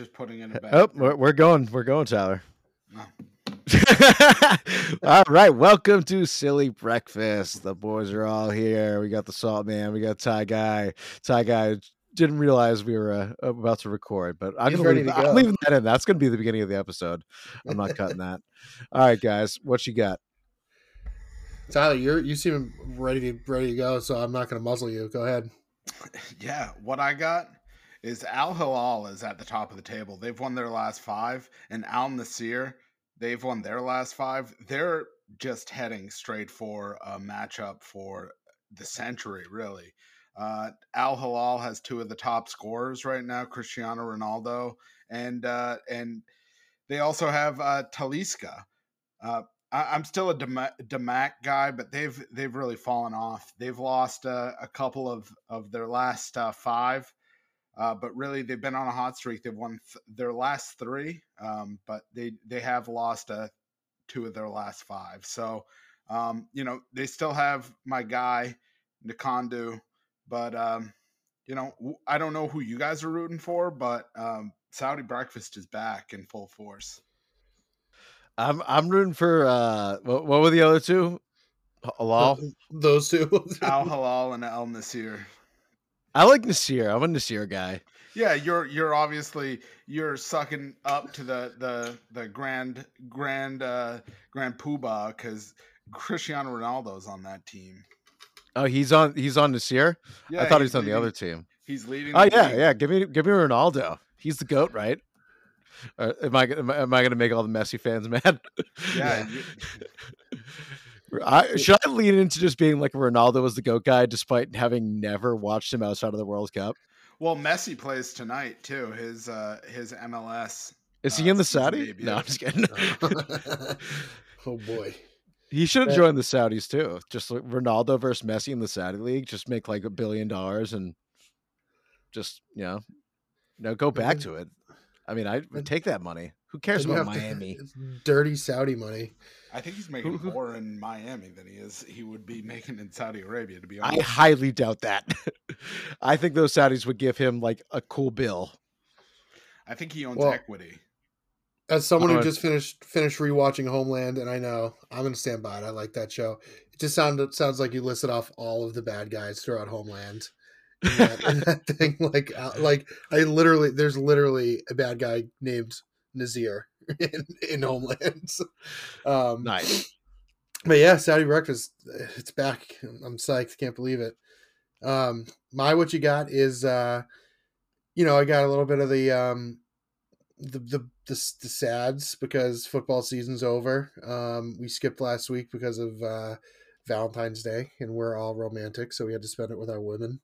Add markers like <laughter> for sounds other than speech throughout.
just putting in a bet. Oh, we're, we're going. We're going, Tyler. No. <laughs> all right, welcome to Silly Breakfast. The boys are all here. We got the Salt Man. We got Ty Guy. Ty Guy didn't realize we were uh, about to record, but I'm He's gonna leave, go. I'm leaving that in. That's gonna be the beginning of the episode. I'm not cutting that. <laughs> All right, guys, what you got? Tyler, you're you seem ready to ready to go, so I'm not going to muzzle you. Go ahead. Yeah, what I got is Al Hilal is at the top of the table. They've won their last five, and Al Nassr, they've won their last five. They're just heading straight for a matchup for the century, really. Uh, Al Hilal has two of the top scorers right now, Cristiano Ronaldo, and uh, and they also have uh, Talisca. Uh, I, I'm still a Dema- Demac guy, but they've they've really fallen off. They've lost uh, a couple of of their last uh, five, uh, but really they've been on a hot streak. They've won th- their last three, um, but they they have lost uh, two of their last five. So um, you know they still have my guy Nakondu, but um, you know w- I don't know who you guys are rooting for, but um, Saudi breakfast is back in full force. I'm I'm rooting for uh what, what were the other two? Halal. Those two. <laughs> Al Halal and Al Nassr. I like Nassr. I'm a Nassr guy. Yeah, you're you're obviously you're sucking up to the the the grand grand uh grand poobah because Cristiano Ronaldo's on that team. Oh, he's on he's on Nassr. Yeah, I thought he he's was on the other team. He's leading. Oh yeah, league. yeah. Give me give me Ronaldo. He's the goat, right? Am I am I, am I going to make all the Messi fans mad? yeah. <laughs> <laughs> <laughs> I, should I lean into just being like Ronaldo was the goat guy, despite having never watched him outside of the World Cup? Well, Messi plays tonight too. His uh his MLS. Is Uh, he in the Saudi? debut. No, I'm just <laughs> kidding. <laughs> oh boy. he should have joined the Saudis too. Just like Ronaldo versus Messi in the Saudi league. Just make like a billion dollars and just you know, no, go back to it. I mean, I would take that money. Who cares about have to- Miami? it's <laughs> dirty Saudi money. I think he's making who- more in Miami than he is he would be <laughs> making in Saudi Arabia. To be honest, I highly doubt that. <laughs> I think those Saudis would give him like a cool bill. I think he owns Well, equity. As someone Uh, who just finished finished rewatching Homeland, and I know I'm gonna stand by it. I like that show. It just sounded sounds like you listed off all of the bad guys throughout Homeland. In that, in that <laughs> thing, like, like I literally, there's literally a bad guy named Nazir <laughs> in, in Homeland. Um, Nice. but yeah, Saudi breakfast, it's back. I'm psyched. Can't believe it. Um, my what you got is, uh, you know, I got a little bit of the um, the the the, the sads because football season's over. Um, we skipped last week because of uh, Valentine's Day, and we're all romantic, so we had to spend it with our women.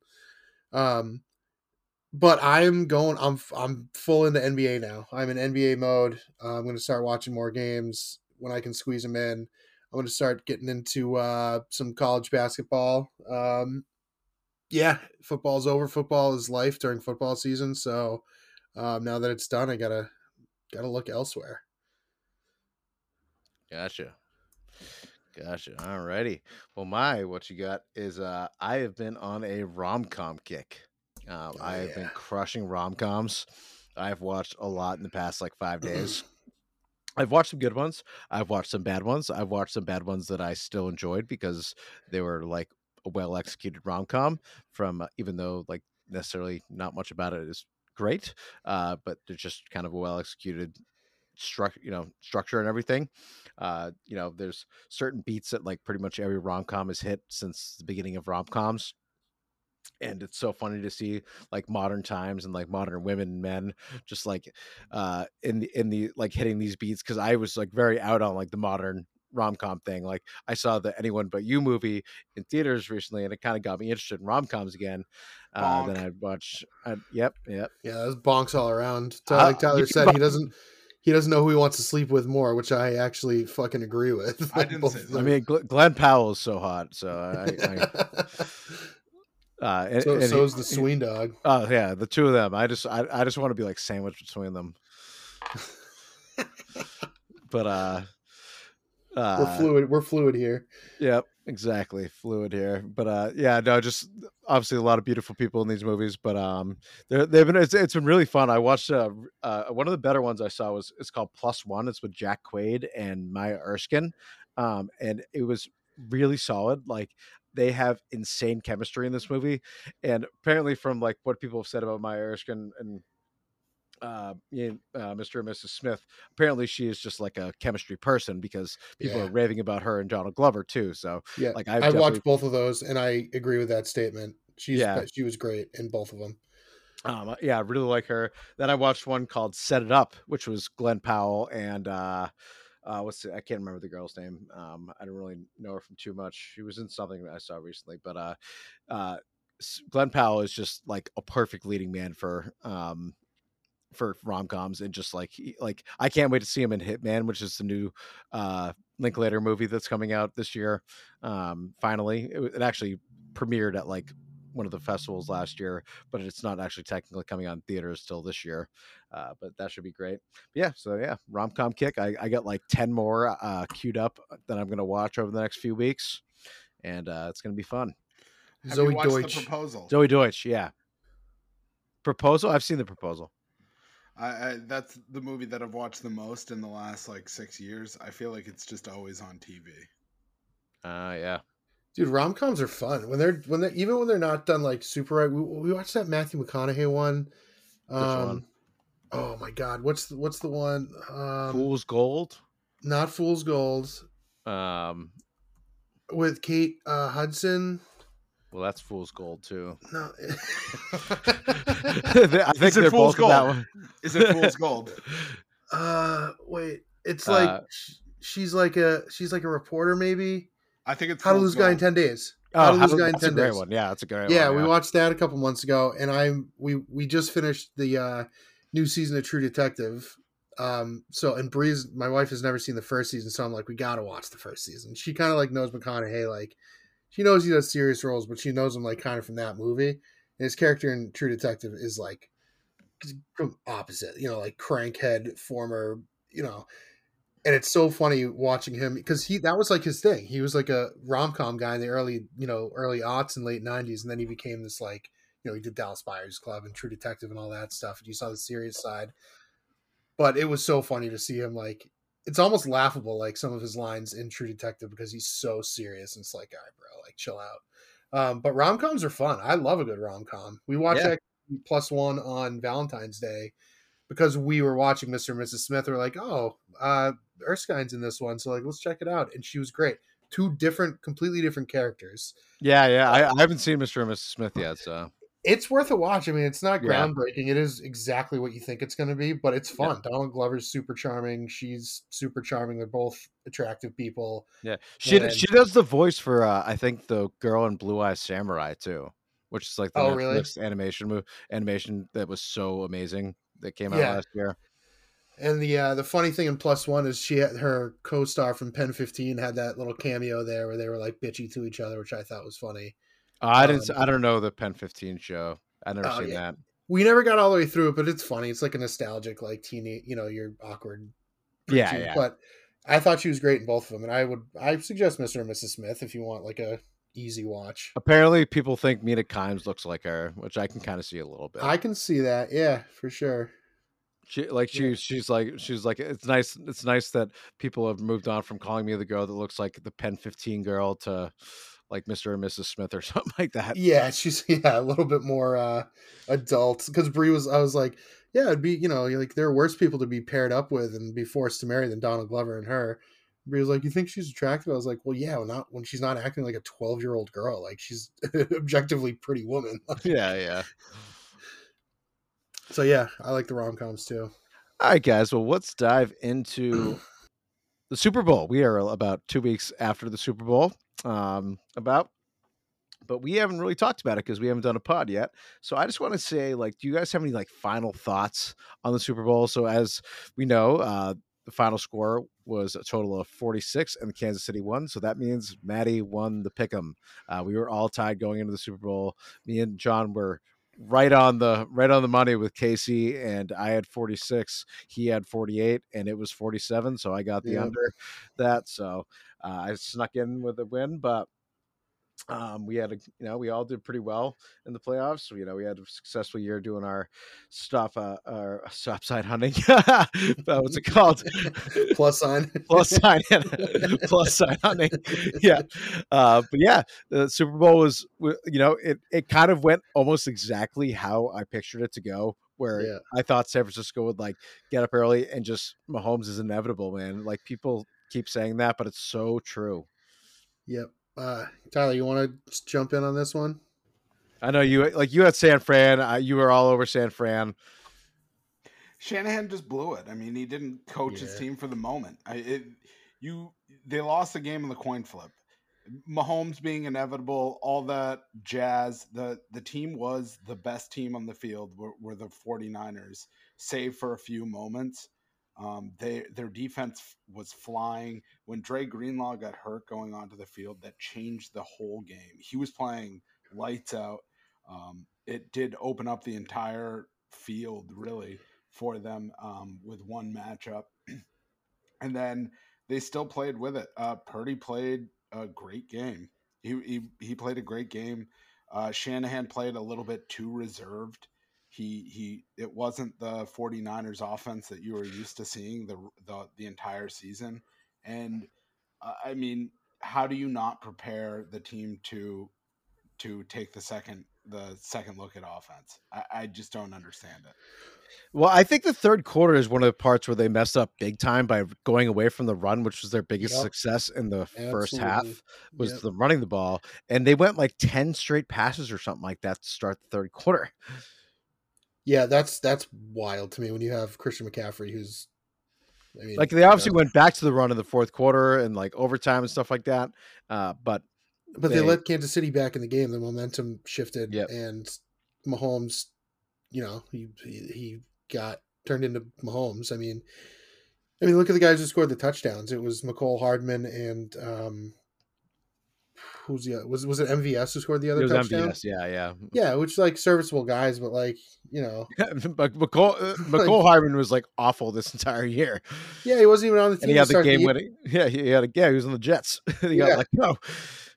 Um, but I'm going. I'm I'm full into NBA now. I'm in NBA mode. Uh, I'm going to start watching more games when I can squeeze them in. I'm going to start getting into uh, some college basketball. Um, yeah, football's over. Football is life during football season. So um, now that it's done, I gotta gotta look elsewhere. Gotcha. Gotcha. Alrighty. Well, my what you got is uh I have been on a rom com kick. Um, Oh, I have been crushing rom coms. I've watched a lot in the past like five days. I've watched some good ones. I've watched some bad ones. I've watched some bad ones that I still enjoyed because they were like a well executed rom com. From uh, even though like necessarily not much about it is great, uh, but they're just kind of a well executed structure, you know, structure and everything. Uh, you know, there's certain beats that like pretty much every rom com has hit since the beginning of rom coms. And it's so funny to see like modern times and like modern women and men just like uh in the in the like hitting these beats because I was like very out on like the modern rom com thing. Like I saw the Anyone But You movie in theaters recently, and it kind of got me interested in rom coms again. Uh, then Bonk. I watched. Uh, yep, yep. Yeah, there's bonks all around. Uh, like Tyler you can said, he <laughs> doesn't he doesn't know who he wants to sleep with more, which I actually fucking agree with. I <laughs> didn't say that. I mean, Glen Powell is so hot. So I, I <laughs> uh, and, so and he- is the he- swing dog. Oh yeah, the two of them. I just I, I just want to be like sandwiched between them. <laughs> but uh Uh, we're fluid. We're fluid here. Yep, exactly. Fluid here, but uh, yeah, no, just obviously a lot of beautiful people in these movies, but um, they've been it's, it's been really fun. I watched uh, uh, one of the better ones I saw was it's called Plus One. It's with Jack Quaid and Maya Erskine, um, and it was really solid. Like they have insane chemistry in this movie, and apparently from like what people have said about Maya Erskine and uh, uh, Mr. and Mrs. Smith. Apparently, she is just like a chemistry person because people Yeah. are raving about her and Donald Glover too. So, Yeah, like, I I've watched both of those, and I agree with that statement. She's Yeah. she was great in both of them. um, yeah, I really like her. Then I watched one called Set It Up, which was Glen Powell and uh, uh, what's the, I can't remember the girl's name. Um, I don't really know her from too much. She was in something I saw recently, but uh, uh, Glen Powell is just like a perfect leading man for um for rom coms and just like like I can't wait to see him in Hitman, which is the new uh Linklater movie that's coming out this year. Um, finally, it, it actually premiered at like one of the festivals last year, but it's not actually technically coming on theaters till this year. Uh, but that should be great. But yeah, so yeah, rom com kick. I, I got like ten more uh, queued up that I'm gonna watch over the next few weeks, and uh, it's gonna be fun. Have Zoey you Deutch. the proposal? Zoey Deutch, yeah. Proposal. I've seen the proposal. I, I, that's the movie that I've watched the most in the last like six years. I feel like it's just always on TV. Uh, yeah. Dude, rom coms are fun when they're when they even when they're not done like super right. We, we watched that Matthew McConaughey one. Um, one? Oh my god, what's the, what's the one? Um, Fool's Gold. Not Fool's Gold Um, with Kate uh, Hudson. well, that's Fool's Gold too. No, <laughs> <laughs> I think Is it they're Fool's both in that Gold? one. Is it Fool's <laughs> Gold? uh, wait, it's like Uh, she's like a she's like a reporter maybe. I think it's How to Lose a Guy in ten days. Oh, How to Lose to- a Guy in that's a 10 great Days. one. Yeah, that's a great Yeah, one. we watched that a couple months ago, and I'm we we just finished the uh new season of True Detective. Um, so and Breeze, my wife has never seen the first season, so I'm like, we gotta watch the first season. She kind of like knows McConaughey, like she knows he does serious roles, but she knows him like kind of from that movie. And his character in True Detective is like opposite, you know, like crankhead former, you know. And it's so funny watching him because he that was like his thing. He was like a rom com guy in the early, you know, early aughts and late nineties, and then he became this like, you know, he did Dallas Buyers Club and True Detective and all that stuff. And you saw the serious side, but it was so funny to see him like. It's almost laughable, like some of his lines in True Detective, because he's so serious. And it's like, all right, bro, like chill out. Um, but rom coms are fun. I love a good rom com. We watched Yeah. that plus one on Valentine's Day because we were watching Mr. and Mrs. Smith. We're like, oh, uh, Erskine's in this one, so like let's check it out. And she was great. Two different, completely different characters. Yeah, yeah. I, I haven't seen Mr. and Mrs. Smith yet, so It's worth a watch. I mean, it's not Yeah. groundbreaking. It is exactly what you think it's going to be, but it's Yeah. fun. Donald Glover's super charming. She's super charming. They're both attractive people. yeah. She And- she does the voice for uh, I think the girl in Blue Eyes Samurai too, which is like the Oh, really? Animation move animation that was so amazing that came out Yeah. last year. And the uh, the funny thing in Plus One is she had her co-star from Pen Fifteen had that little cameo there where they were like bitchy to each other, which I thought was funny. Uh, I didn't. Um, I don't know the Pen Fifteen show. I never Oh, seen yeah. that. We never got all the way through it, but it's funny. It's like a nostalgic, like teeny, you know, you're awkward. Yeah, yeah. But I thought she was great in both of them, and I would I suggest Mr. and Mrs. Smith if you want like a easy watch. Apparently, people think Mina Kimes looks like her, which I can kind of see a little bit. I can see that, yeah, for sure. She like she Yeah. she's like she's like it's nice it's nice that people have moved on from calling me the girl that looks like the Pen 15 girl to like Mr. and Mrs. Smith or <laughs> something like that. Yeah, she's <laughs> yeah a little bit more uh adult because Brie was. I was like, yeah, it'd be you know like there are worse people to be paired up with and be forced to marry than Donald Glover and her. Brie was like, you think she's attractive? I was like, well, yeah, not when she's not acting like a twelve year old girl. Like she's <laughs> objectively pretty woman. yeah, yeah. so yeah, I like the rom coms too. All right, guys. Well, let's dive into <clears throat> the Super Bowl. We are about two weeks after the Super Bowl. Um, about, but we haven't really talked about it because we haven't done a pod yet. So I just want to say, like, do you guys have any like final thoughts on the Super Bowl? So as we know, uh, the final score was a total of 46 and Kansas City won. So that means Maddie won the pick 'em. Uh, we were all tied going into the Super Bowl. Me and John were right on the right on the money with Casey, and I had 46. He had 48, and it was 47. So I got the Yeah. under that. So uh, I snuck in with a win, but um, we had a you know we all did pretty well in the playoffs. You know we had a successful year doing our stop uh, our <laughs> stop sign hunting. <laughs> uh, what's it called? <laughs> Plus sign. plus sign plus sign hunting. Yeah, uh, but yeah, the Super Bowl was you know it it kind of went almost exactly how I pictured it to go. Where Yeah. I thought San Francisco would like get up early and just Mahomes is inevitable, man. Like people keep saying that, but it's so true. Yep. Uh, Tyler, you want to jump in on this one? I know you like you had San Fran. Uh, you were all over San Fran. Shanahan just blew it. I mean, he didn't coach his team for the moment. I, it, you, they lost the game in the coin flip. Mahomes being inevitable, all that jazz. The the team was the best team on the field were, were the 49ers, save for a few moments. Um, they their defense was flying. When Dre Greenlaw got hurt going onto the field, that changed the whole game. He was playing lights out. Um, it did open up the entire field really for them um, with one matchup, <clears throat> and then they still played with it. Uh, Purdy played a great game. He he, he played a great game. Uh, Shanahan played a little bit too reserved. He he it wasn't the 49ers offense that you were used to seeing the the, the entire season. And uh, I mean, how do you not prepare the team to to take the second the second look at offense? I, I just don't understand it. Well, I think the third quarter is one of the parts where they messed up big time by going away from the run, which was their biggest Yep. success in the first half. Was Yep. the running the ball, and they went like ten straight passes or something like that to start the third quarter. Yeah, that's that's wild to me when you have Christian McCaffrey, who's, I mean, Like they obviously went back to the run in the fourth quarter and like overtime and stuff like that. Uh, but but they, they- let Kansas City back in the game. The momentum shifted, Yep. and Mahomes, you know, he, he he got turned into Mahomes. I mean, I mean, look at the guys who scored the touchdowns. It was Mecole Hardman and um, who's the other? was was it MVS who scored the it other was touchdown? MVS. Yeah, yeah. Yeah, which like serviceable guys, but like you know, <laughs> but Mecole, uh, <laughs> Mecole Harmon was like awful this entire year, yeah, he wasn't even on the team. and he had the game year. winning. Yeah, he had a yeah. He was on the Jets. <laughs> he Yeah. got let go.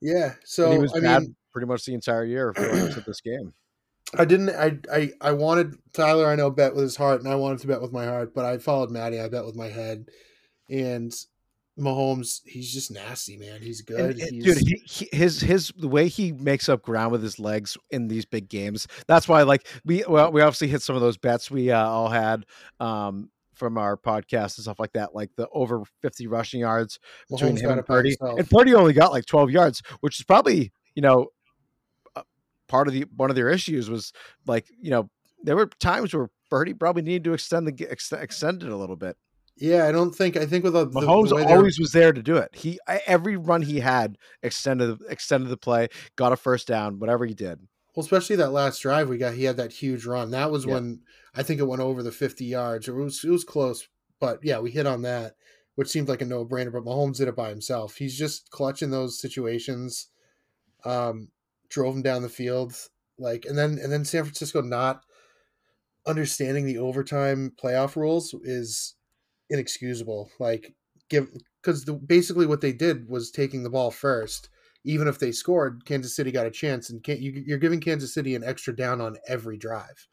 Yeah, and so he was I bad mean, pretty much the entire year for this game. <clears throat> I didn't. I, I I wanted Tyler. I know bet with his heart, and I wanted to bet with my heart, but I followed Maddie. I bet with my head, and Mahomes. He's just nasty, man. He's good. And- and, he's, dude, he, he, his his the way he makes up ground with his legs in these big games. That's why, like we well, we obviously hit some of those bets we uh, all had um, from our podcast and stuff like that, like the over fifty rushing yards between Mahomes him and Purdy. And Purdy only got like twelve yards, which is probably you know part of the one of their issues was like you know there were times where Purdy probably needed to extend the extend it a little bit. Yeah, I don't think. I think with the, Mahomes the always was there to do it. He every run he had extended extended the play, got a first down, whatever he did. well, especially that last drive we got. He had that huge run. That was Yeah. when I think it went over the fifty yards. It was it was close, but yeah, we hit on that, which seemed like a no brainer. But Mahomes did it by himself. He's just clutch in those situations. Um, drove him down the field, like, and then and then San Francisco not understanding the overtime playoff rules is inexcusable. Like, give because the, basically what they did was taking the ball first. Even if they scored, Kansas City got a chance, and can, you, you're giving Kansas City an extra down on every drive,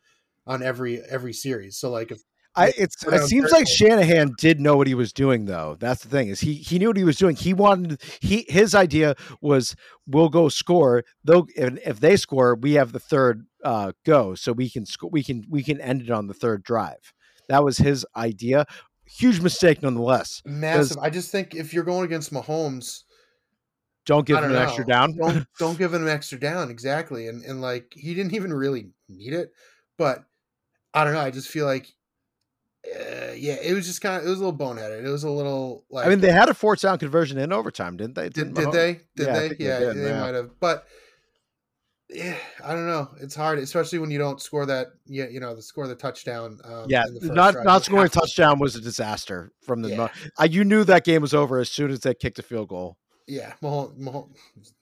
on every every series. So like if I it's it seems like. Shanahan did know what he was doing though. That's the thing is he he knew what he was doing. He wanted he his idea was we'll go score. Though if, if they score, we have the third uh go, so we can score. We can we can end it on the third drive. That was his idea. Huge mistake nonetheless. massive, I just think if you're going against Mahomes, Don't give him an extra down. don't <laughs> don't give him an extra down exactly, and and like he didn't even really need it, but I don't know. I just feel like. Uh, yeah, it was just kind of it was a little boneheaded. It was a little like I mean, they had a fourth down conversion in overtime, didn't they? Did, Didn't did Mahomes- they? Did Yeah, they? think they yeah, did, they yeah. might have. But yeah, I don't know. It's hard, especially when you don't score that. Yeah, you know, the score the touchdown. Um, Yeah, the not drive. not scoring a touchdown was a disaster from the. Yeah. I, you knew that game was over as soon as they kicked a field goal. Yeah, Mahomes, Mahomes,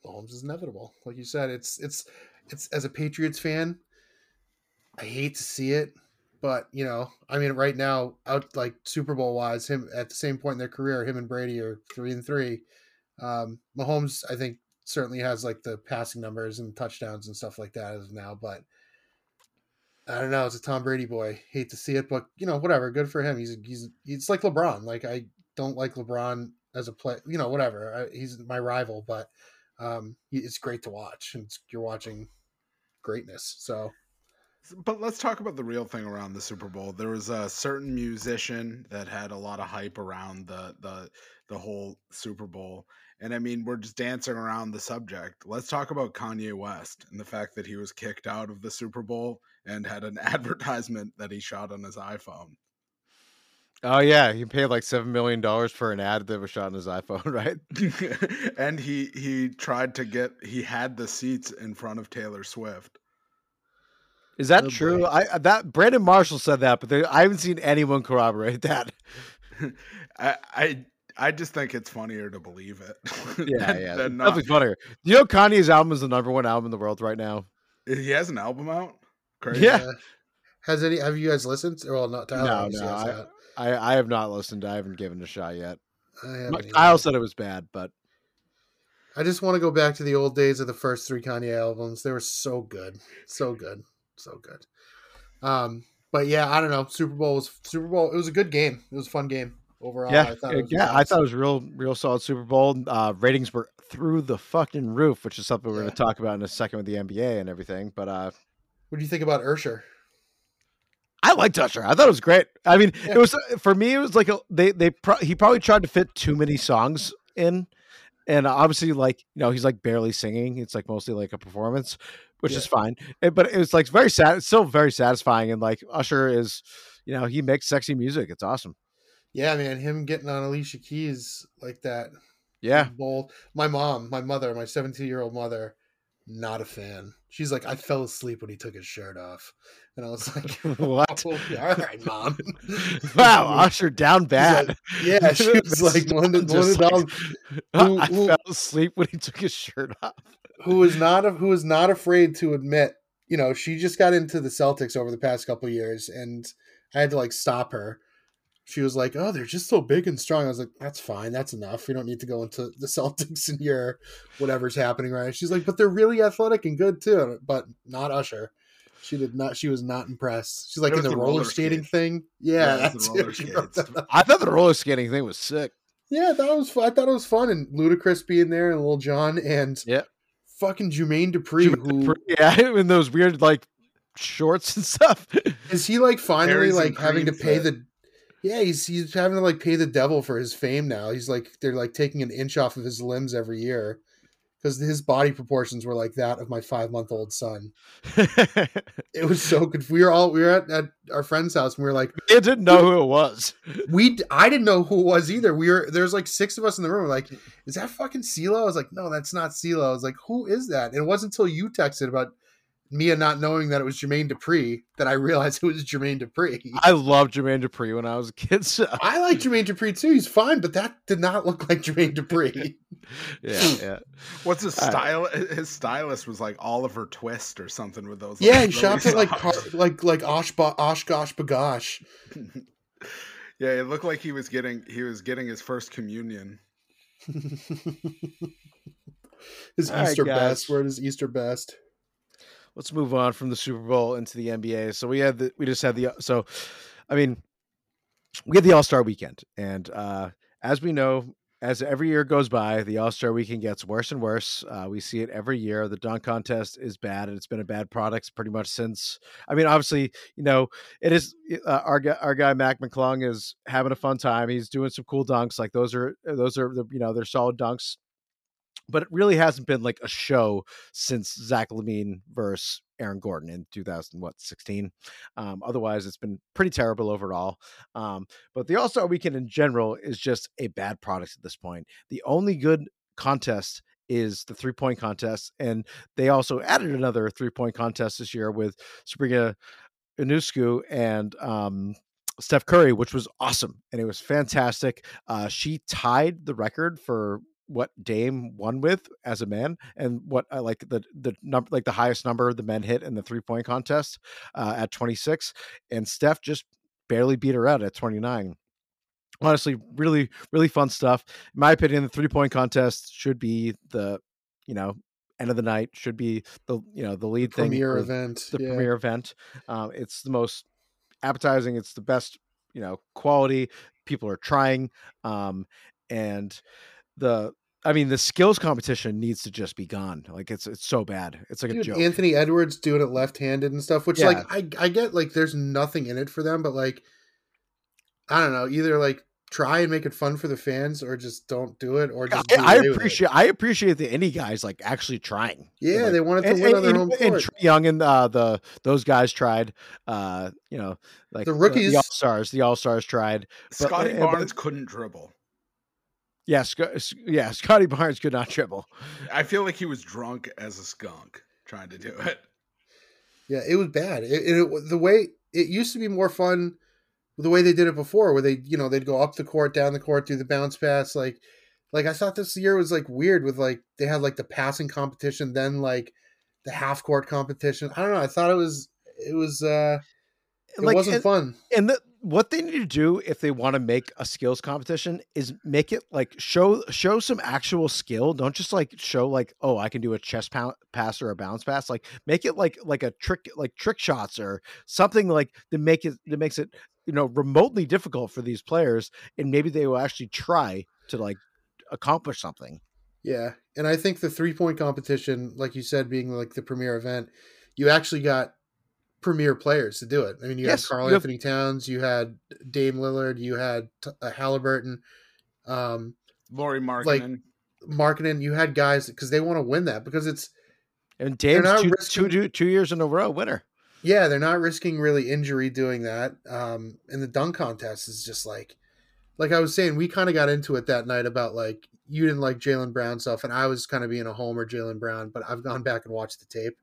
Mahomes is inevitable. Like you said, it's it's it's as a Patriots fan, I hate to see it, but you know, I mean, right now, out like Super Bowl wise, him at the same point in their career, him and Brady are three and three. Um, Mahomes, I think, certainly has like the passing numbers and touchdowns and stuff like that as now, but I don't know. It's a Tom Brady boy. Hate to see it, but you know, whatever. Good for him. He's he's it's like LeBron. Like I don't like LeBron as a play. You know, whatever. I, he's my rival, but um, it's great to watch, and you're watching greatness. So, but let's talk about the real thing around the Super Bowl. There was a certain musician that had a lot of hype around the the the whole Super Bowl. And I mean, we're just dancing around the subject. Let's talk about Kanye West and the fact that he was kicked out of the Super Bowl and had an <laughs> advertisement that he shot on his iPhone. Oh yeah, he paid like seven million dollars for an ad that was shot on his iPhone, <laughs> right? <laughs> and he he tried to get he had the seats in front of Taylor Swift. Is that oh, true? Boy. I uh, that Brandon Marshall said that, but they, I haven't seen anyone corroborate that. <laughs> <laughs> I, I I just think it's funnier to believe it. <laughs> Yeah, than, yeah, than nothing funnier. Do you know Kanye's album is the number one album in the world right now? He has an album out. Crazy. Yeah. Has any? Have you guys listened? Well, not Tyler. No, no. I, I, I have not listened. I haven't given it a shot yet. I, Kyle said it was bad, but I just want to go back to the old days of the first three Kanye albums. They were so good, so good, so good. Um, but yeah, I don't know. Super Bowl was Super Bowl. It was a good game. It was a fun game overall. Yeah, I thought yeah, I thought it was real, real solid Super Bowl. Uh, ratings were through the fucking roof, which is something we're yeah. going to talk about in a second with the NBA and everything. But uh, what do you think about Usher? I liked Usher. I thought it was great. I mean, yeah. it was for me. It was like a, they they pro- he probably tried to fit too many songs in, and obviously, like you know, he's like barely singing. It's like mostly like a performance, which yeah. is fine. It, but it was like very sad. It's still very satisfying, and like Usher is, you know, he makes sexy music. It's awesome. Yeah, man, him getting on Alicia Keys like that. Yeah, bold. My mom, my mother, my 17 year old mother, not a fan. She's like, I fell asleep when he took his shirt off. And I was <laughs> like, What? Oh, all right, mom. <laughs> wow, Usher down <laughs> bad. Like, yeah, she was like one of one of the who, I who, fell asleep when he took his shirt off. who was not who was not afraid to admit, you know, she just got into the Celtics over the past couple years and I had to like stop her she was like, "Oh, they're just so big and strong." I was like, "That's fine. That's enough. We don't need to go into the <laughs> Celtics and your whatever's happening right." She's like, "But they're really athletic and good too." But not Usher. She did not. She was not impressed. She's like in the, the, roller, roller skating skate. thing. Yeah, yeah that's <laughs> that I thought the roller skating thing was sick. Yeah, that was. Fun. I thought it was fun and Ludacris being there and Lil Jon and yeah, fucking Jermaine Dupri. Jermaine who Dupri, <laughs> yeah, in those weird like shorts and stuff. Is he like finally like having to pay the yeah, he's he's having to like pay the devil for his fame now. He's like they're like taking an inch off of his limbs every year because his body proportions were like that of my five month old son. <laughs> it was so good. We were all we were at, at our friend's house and we were like, we didn't know who it was. We I didn't know who it was either. We were there's like six of us in the room. We're like, is that fucking CeeLo? I was like, no, that's not CeeLo. I was like, who is that? And it wasn't until you texted about Mia not knowing that it was Jermaine Dupri that I realized <laughs> it was Jermaine Dupri. I loved Jermaine Dupri when I was a kid. <laughs> So. I like Jermaine Dupri too. He's fine, but that did not look like Jermaine Dupri. <laughs> yeah, yeah. What's his style? His stylist was like Oliver Twist or something with those. Yeah, like, he shopped at like car, like like Osh OshKosh B'gosh. yeah, it looked like he was getting he was getting his first communion. his All Easter right, best. Where is Easter best? Let's move on from the Super Bowl into the NBA. So we had the we just had the so I mean we had the All Star weekend, and uh, as we know, as every year goes by, the All Star weekend gets worse and worse. Uh, we see it every year. The dunk contest is bad, and it's been a bad product pretty much since. I mean, obviously, you know, it is uh, our guy, our guy Mac McClung is having a fun time. He's doing some cool dunks. Like those are those are the you know they're solid dunks but it really hasn't been like a show since Zach LaVine versus Aaron Gordon in 2016. Um, otherwise, it's been pretty terrible overall. Um, but the All Star Weekend in general is just a bad product at this point. The only good contest is the three point contest, and they also added another three point contest this year with Sabrina Ionescu and um, Steph Curry, which was awesome and it was fantastic. Uh, she tied the record for what Dame won with as a man, and what I like the the number like the highest number the men hit in the three point contest uh, at 26, and Steph just barely beat her out at 29. Honestly, really really fun stuff. In my opinion, the three point contest should be the you know end of the night should be the you know the lead The thing premier event. the yeah. premier event. Um, it's the most appetizing. It's the best, you know, quality. People are trying, um, and the I mean, the skills competition needs to just be gone. Like it's it's so bad. It's like a joke. Anthony Edwards doing it left-handed and stuff, which Yeah. like I I get like there's nothing in it for them, but like I don't know, either like try and make it fun for the fans or just don't do it or just I, I away with it. appreciate I appreciate the Indy guys like actually trying. Yeah, Like, they wanted to and, win and, on their and, home and court. Trae Young and uh, the those guys tried. Uh, you know, like The rookies- the All Stars, the All Stars tried. But- Scottie uh, but- Barnes couldn't dribble. Yeah, Sc- yeah, Scottie Barnes could not dribble. I feel like he was drunk as a skunk trying to do it. Yeah, it was bad. It, it, it- the way it used to be more fun the way they did it before, where they you know they'd go up the court, down the court, do the bounce pass. Like, like I thought this year was like weird with like they had like the passing competition, then like the half court competition. I don't know. I thought it was it was uh it Like, wasn't and- fun. and the, what they need to do if they want to make a skills competition is make it like show show some actual skill don't just like show like oh i can do a chest pass or a bounce pass like make it like like a trick like trick shots or something like to make it that makes it you know remotely difficult for these players and maybe they will actually try to like accomplish something. Yeah, and I think the three point competition, like you said, being like the premier event, you actually got premier players to do it. I mean, you Yes, had Karl you have- Anthony Towns, you had Dame Lillard, you had uh, Halliburton, um, Lauri Markkanen. Marketing. You had guys because they want to win that because it's and Dame's not two, risking- two, two, two years in a row winner yeah, they're not risking really injury doing that. Um, and the dunk contest is just like, like I was saying, we kind of got into it that night about like you didn't like Jaylen Brown stuff, and I was kind of being a homer Jaylen Brown, but I've gone back and watched the tape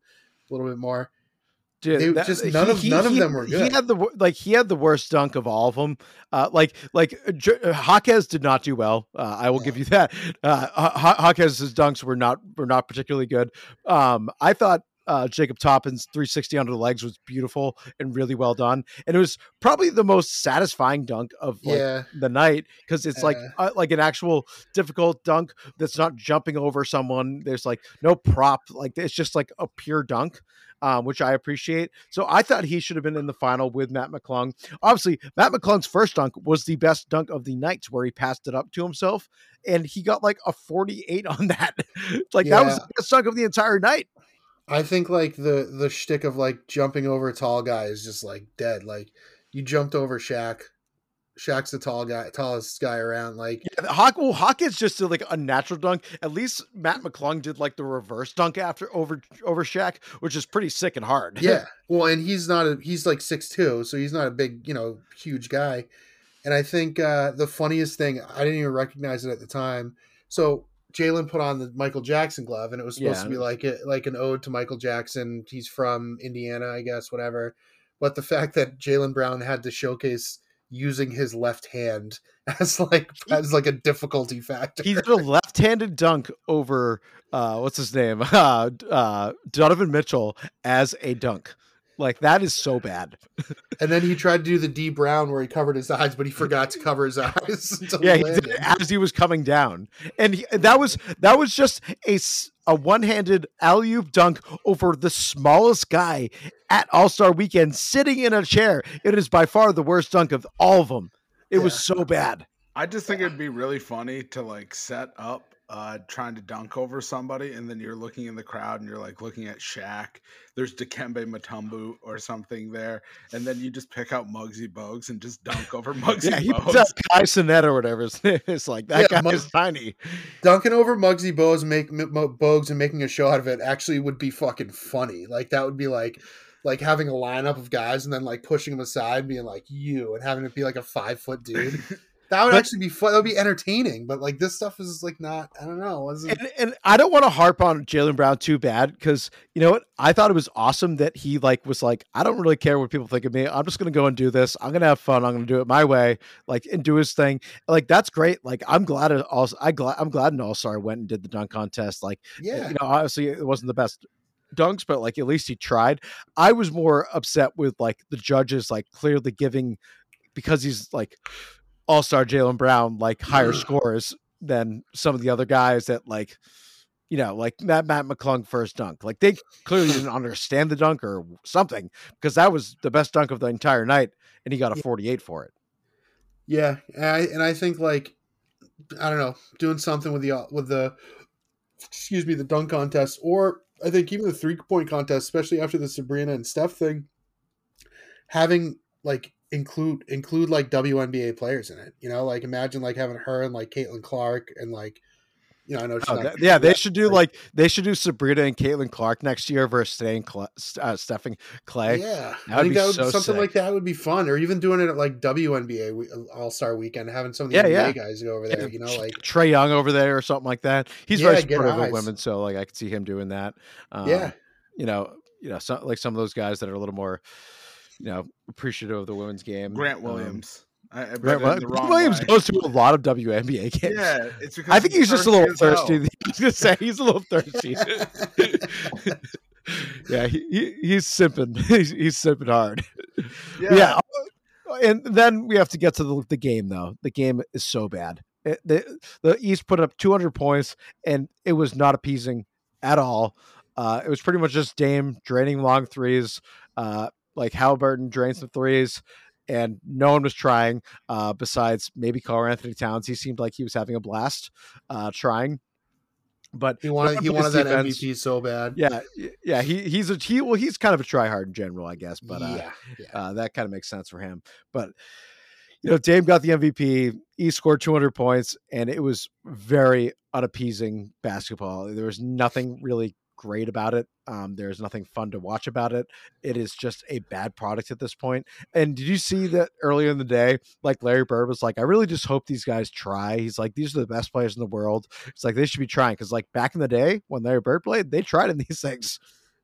a little bit more. Dude, They- that- just none of- none of them were good. He had the like he had the worst dunk of all of them. Uh, like like uh, J- uh, Jaquez did not do well. Uh, I will give you <laughs> that. Uh, Ja- Jaquez's dunks were not were not particularly good. Um, I thought. Uh, Jacob Toppin's 360 under the legs was beautiful and really well done, and it was probably the most satisfying dunk of like yeah, the night because it's like Uh. uh, like an actual difficult dunk that's not jumping over someone. There's like no prop, like it's just like a pure dunk, um, which I appreciate. So I thought he should have been in the final with Mac McClung. Obviously, Mac McClung's first dunk was the best dunk of the night, where he passed it up to himself, and he got like a 48 <laughs> on that. like that was the best dunk of the entire night. I think like the the shtick of like jumping over a tall guy is just like dead. Like you jumped over Shaq. Shaq's the tall guy, tallest guy around. Like Yeah, Hawk, well, Hawkins just did like a natural dunk. At least Mac McClung did like the reverse dunk after over over Shaq, which is pretty sick and hard. yeah, <laughs> well, and he's not a he's like six two, so he's not a big you know huge guy. And I think uh, the funniest thing I didn't even recognize it at the time. So Jaylen put on the Michael Jackson glove, and it was supposed Yeah. to be like a, like an ode to Michael Jackson. He's from Indiana, I guess, whatever. But the fact that Jaylen Brown had to showcase using his left hand <laughs> as like as like a difficulty factor. he did a left-handed dunk over uh what's his name <laughs> uh, uh donovan mitchell as a dunk like that is so bad. And then he tried to do the Dee Brown where he covered his eyes, but he forgot to cover his <laughs> eyes. yeah he did it as he was coming down. And he, that was that was just a a one-handed alley-oop dunk over the smallest guy at all-star weekend sitting in a chair. It is by far the worst dunk of all of them it was so bad I just think it'd be really funny to like set up uh trying to dunk over somebody and then you're looking in the crowd and you're like looking at Shaq. There's Dikembe Mutombo or something there, and then you just pick out Muggsy Bogues and just dunk over <laughs> Muggsy yeah he Bogues. puts out Kai Cenat or whatever It's <laughs> like that Yeah, guy Mug- is tiny Dunking over Muggsy Bogues, make M- Mo- Bogues and making a show out of it actually would be fucking funny. Like that would be like like having a lineup of guys and then like pushing them aside, being like you, and having it be like a five foot dude. <laughs> that would But- actually be fun. That would be entertaining. But like this stuff is like not. I don't know. And, and I don't want to harp on Jaylen Brown too bad because you know what? I thought it was awesome that he like was like, I don't really care what people think of me. I'm just gonna go and do this. I'm gonna have fun. I'm gonna do it my way, like and do his thing. Like that's great. Like I'm glad it also I glad I'm glad an All Star went and did the dunk contest. Like eh, yeah. you know, obviously it wasn't the best dunks, but like at least he tried. I was more upset with like the judges like clearly giving because he's like all star Jaylen Brown like higher scores than some of the other guys that like you know like Matt Mac McClung first dunk. Like they clearly didn't understand the dunk or something because that was the best dunk of the entire night and he got a 48 for it. Yeah, and I, and I think like I don't know, doing something with the uh, with the excuse me the dunk contest, or I think even the three point contest, especially after the Sabrina and Steph thing, having like include include like WNBA players in it. You know, like imagine like having her and like Caitlin Clark and like you know I know she's Oh, not, that- yeah, they should do like they should do Sabrina and Caitlin Clark next year versus staying Cla- uh, Stephen Klay. Yeah, That I think that would, so something sick. like that would be fun, or even doing it at like WNBA All Star Weekend, having some of the Yeah, NBA yeah. guys go over there. You know, like Trae Young over there or something like that. He's Yeah, very supportive of women, so like I could see him doing that. Um, yeah, you know, you know, so, like some of those guys that are a little more, you know, appreciative of the women's game. Grant Um, Williams. I, I Grant, bet Wi- in the Grant Williams way. goes to a lot of WNBA games. Yeah, it's because I think he's just a little thirsty. hell. <laughs> I was gonna say he's a little thirsty. <laughs> <laughs> yeah, he, he, he's simping. He's, he's simping hard. Yeah, yeah. uh, and then we have to get to the, the game though the game is so bad It- the, the east put up 200 points and it was not appeasing at all uh, it was pretty much just dame draining long threes uh, like Halliburton drained some threes and no one was trying uh, besides maybe Karl Anthony Towns. He seemed like he was having a blast uh, trying, but he wanted he wanted that defense- MVP so bad. yeah, yeah, he he's a he well he's kind of a tryhard in general, I guess, but uh, yeah, yeah. uh, that kind of makes sense for him. But you know, Dame got the MVP. He scored 200 points, and it was very unappeasing basketball. There was nothing really great about it. Um, there's nothing fun to watch about it. It is just a bad product at this point. And did you see that earlier in the day? Like Larry Bird was like, "I really just hope these guys try." He's like, "These are the best players in the world." It's like they should be trying because, like back in the day when Larry Bird played, they tried in these <laughs> things.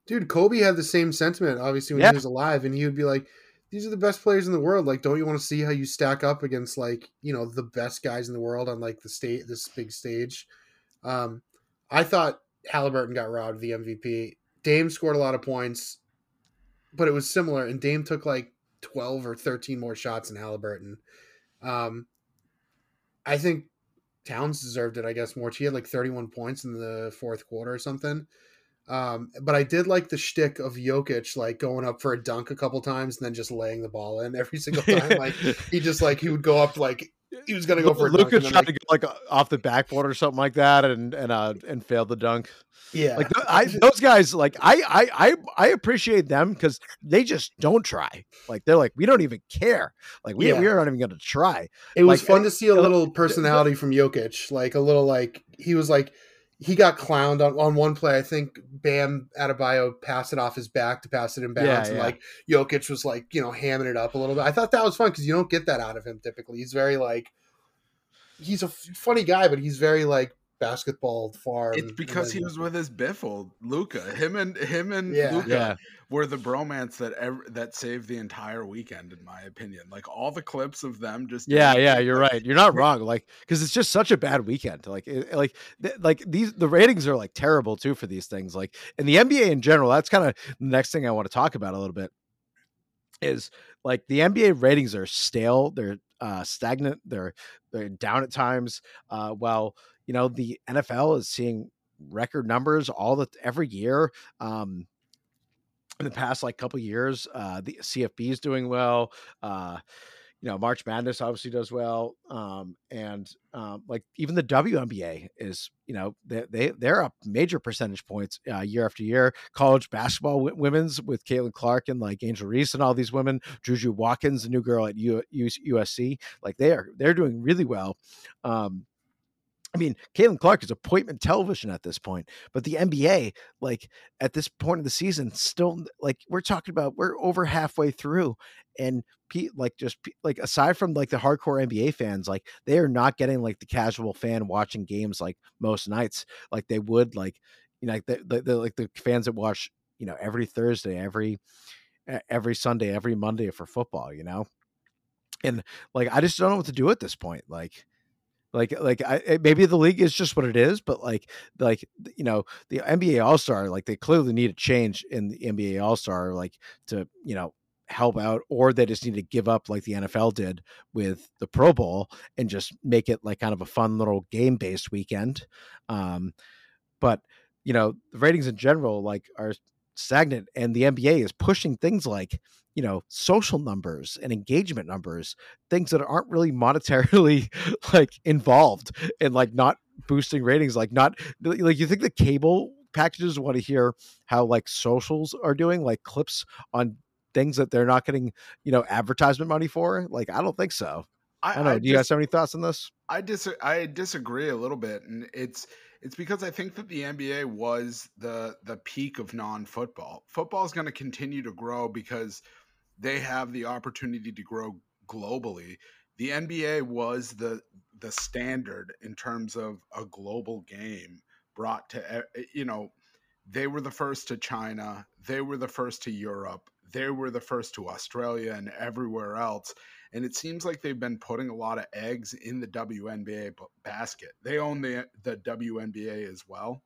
Dude, Kobe had the same sentiment, obviously, when Yeah. he was alive, and he would be like, "These are the best players in the world. Like, don't you want to see how you stack up against like you know the best guys in the world on like the state this big stage?" Um, I thought Halliburton got robbed of the MVP. Dame scored a lot of points, but it was similar, and Dame took like twelve or thirteen more shots than Halliburton. Um, I think Towns deserved it, I guess, more. He had like 31 points in the fourth quarter or something. Um, but I did like the shtick of Jokic, like going up for a dunk a couple times and then just laying the ball in every single time. like he just like he would go up like he was gonna go for a dunk. Luka tried to go like off the backboard or something like that, and and uh and failed the dunk. yeah, Like I, those guys, like I I I, I appreciate them because they just don't try. Like they're like we don't even care. Like we Yeah. we are not even going to try. it was like, fun to see a little personality from Jokic, like a little like he was like he got clowned on, on one play. I think Bam Adebayo passed it off his back to pass it in bounds, Yeah, and like Jokic was like you know hamming it up a little bit. I thought that was fun because you don't get that out of him typically. He's very like he's a f- funny guy, but he's very like basketball far. it's because and he was with his biffle, Luka. Him and him and Yeah. Luka Yeah, were the bromance that ever that saved the entire weekend, in my opinion. Like all the clips of them just yeah, doing- yeah. You're right. You're not wrong. Like because it's just such a bad weekend. Like it, like th- like these the ratings are like terrible too for these things. Like and the NBA in general. That's kind of the next thing I want to talk about a little bit. Is like the NBA ratings are stale. They're uh, stagnant. They're they're down at times. Uh, while you know the NFL is seeing record numbers all the every year. Um, in the past like couple years, uh, the CFB is doing well. Uh, you know, March Madness obviously does well, um, and um, like even the WNBA is, you know, they they they're up major percentage points uh, year after year. College basketball w- women's with Caitlin Clark and like Angel Reese and all these women, Juju Watkins, the new girl at U- USC, like they are they're doing really well. Um, I mean, Caitlin Clark is appointment television at this point, but the NBA, like at this point of the season, still like we're talking about, we're over halfway through, and Pete, like just like aside from like the hardcore NBA fans, like they are not getting like the casual fan watching games like most nights, like they would like you know like the, the, the like the fans that watch you know every Thursday, every every Sunday, every Monday for football, you know, and like I just don't know what to do at this point, like like, like I, eh, maybe the league is just what it is, but like, like you know, the NBA All Star, like they clearly need a change in the NBA All Star, like to you know help out, or they just need to give up like the NFL did with the Pro Bowl and just make it like kind of a fun little game based weekend. Um, but you know, the ratings in general like are stagnant, and the NBA is pushing things like you know social numbers and engagement numbers things that aren't really monetarily <laughs> like involved and like not boosting ratings like not like you think the cable packages want to hear how like socials are doing like clips on things that they're not getting you know advertisement money for? Like i don't think so. I, I don't know. I do you guys have any thoughts on this? I dis i disagree a little bit and it's it's because I think that the NBA was the the peak of non-football. Football is going to continue to grow because they have the opportunity to grow globally. The NBA was the the standard in terms of a global game brought to eh, you know they were the first to China, they were the first to Europe, they were the first to Australia and everywhere else. And it seems like they've been putting a lot of eggs in the WNBA basket. They own the the WNBA as well.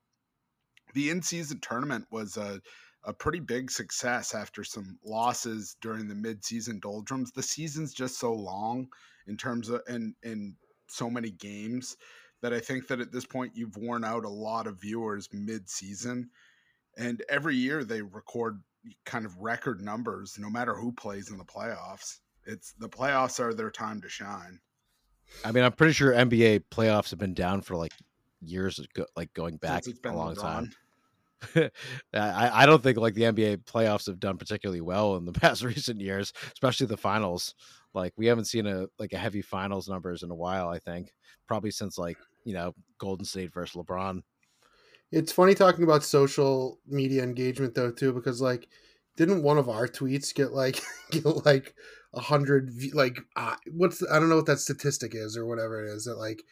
The in-season tournament was a a pretty big success after some losses during the midseason doldrums. The season's just so long in terms of and in so many games that I think that at this point you've worn out a lot of viewers mid-season. And every year they record kind of record numbers no matter who plays in the playoffs. It's the playoffs are their time to shine. I mean, I'm pretty sure NBA playoffs have been down for like years, like going back a long time. <laughs> I, I don't think like the NBA playoffs have done particularly well in the <laughs> past recent years, especially the finals. Like we haven't seen a like a heavy finals numbers in a while. I think probably since like you know Golden State versus LeBron. It's funny talking about social media engagement though too, because like didn't one of our tweets get like <laughs> get like a hundred like uh, what's I don't know what that statistic is or whatever it is that like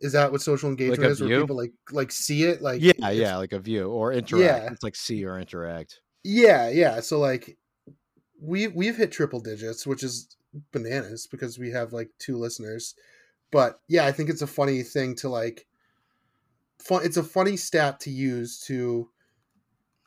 is that what social engagement like is? Where people like like see it? Like yeah, yeah, like a view or interact. Yeah. It's like see or interact. Yeah, yeah. So like we we've hit triple digits, which is bananas because we have like two listeners. But yeah, I think it's a funny thing to like fun it's a funny stat to use to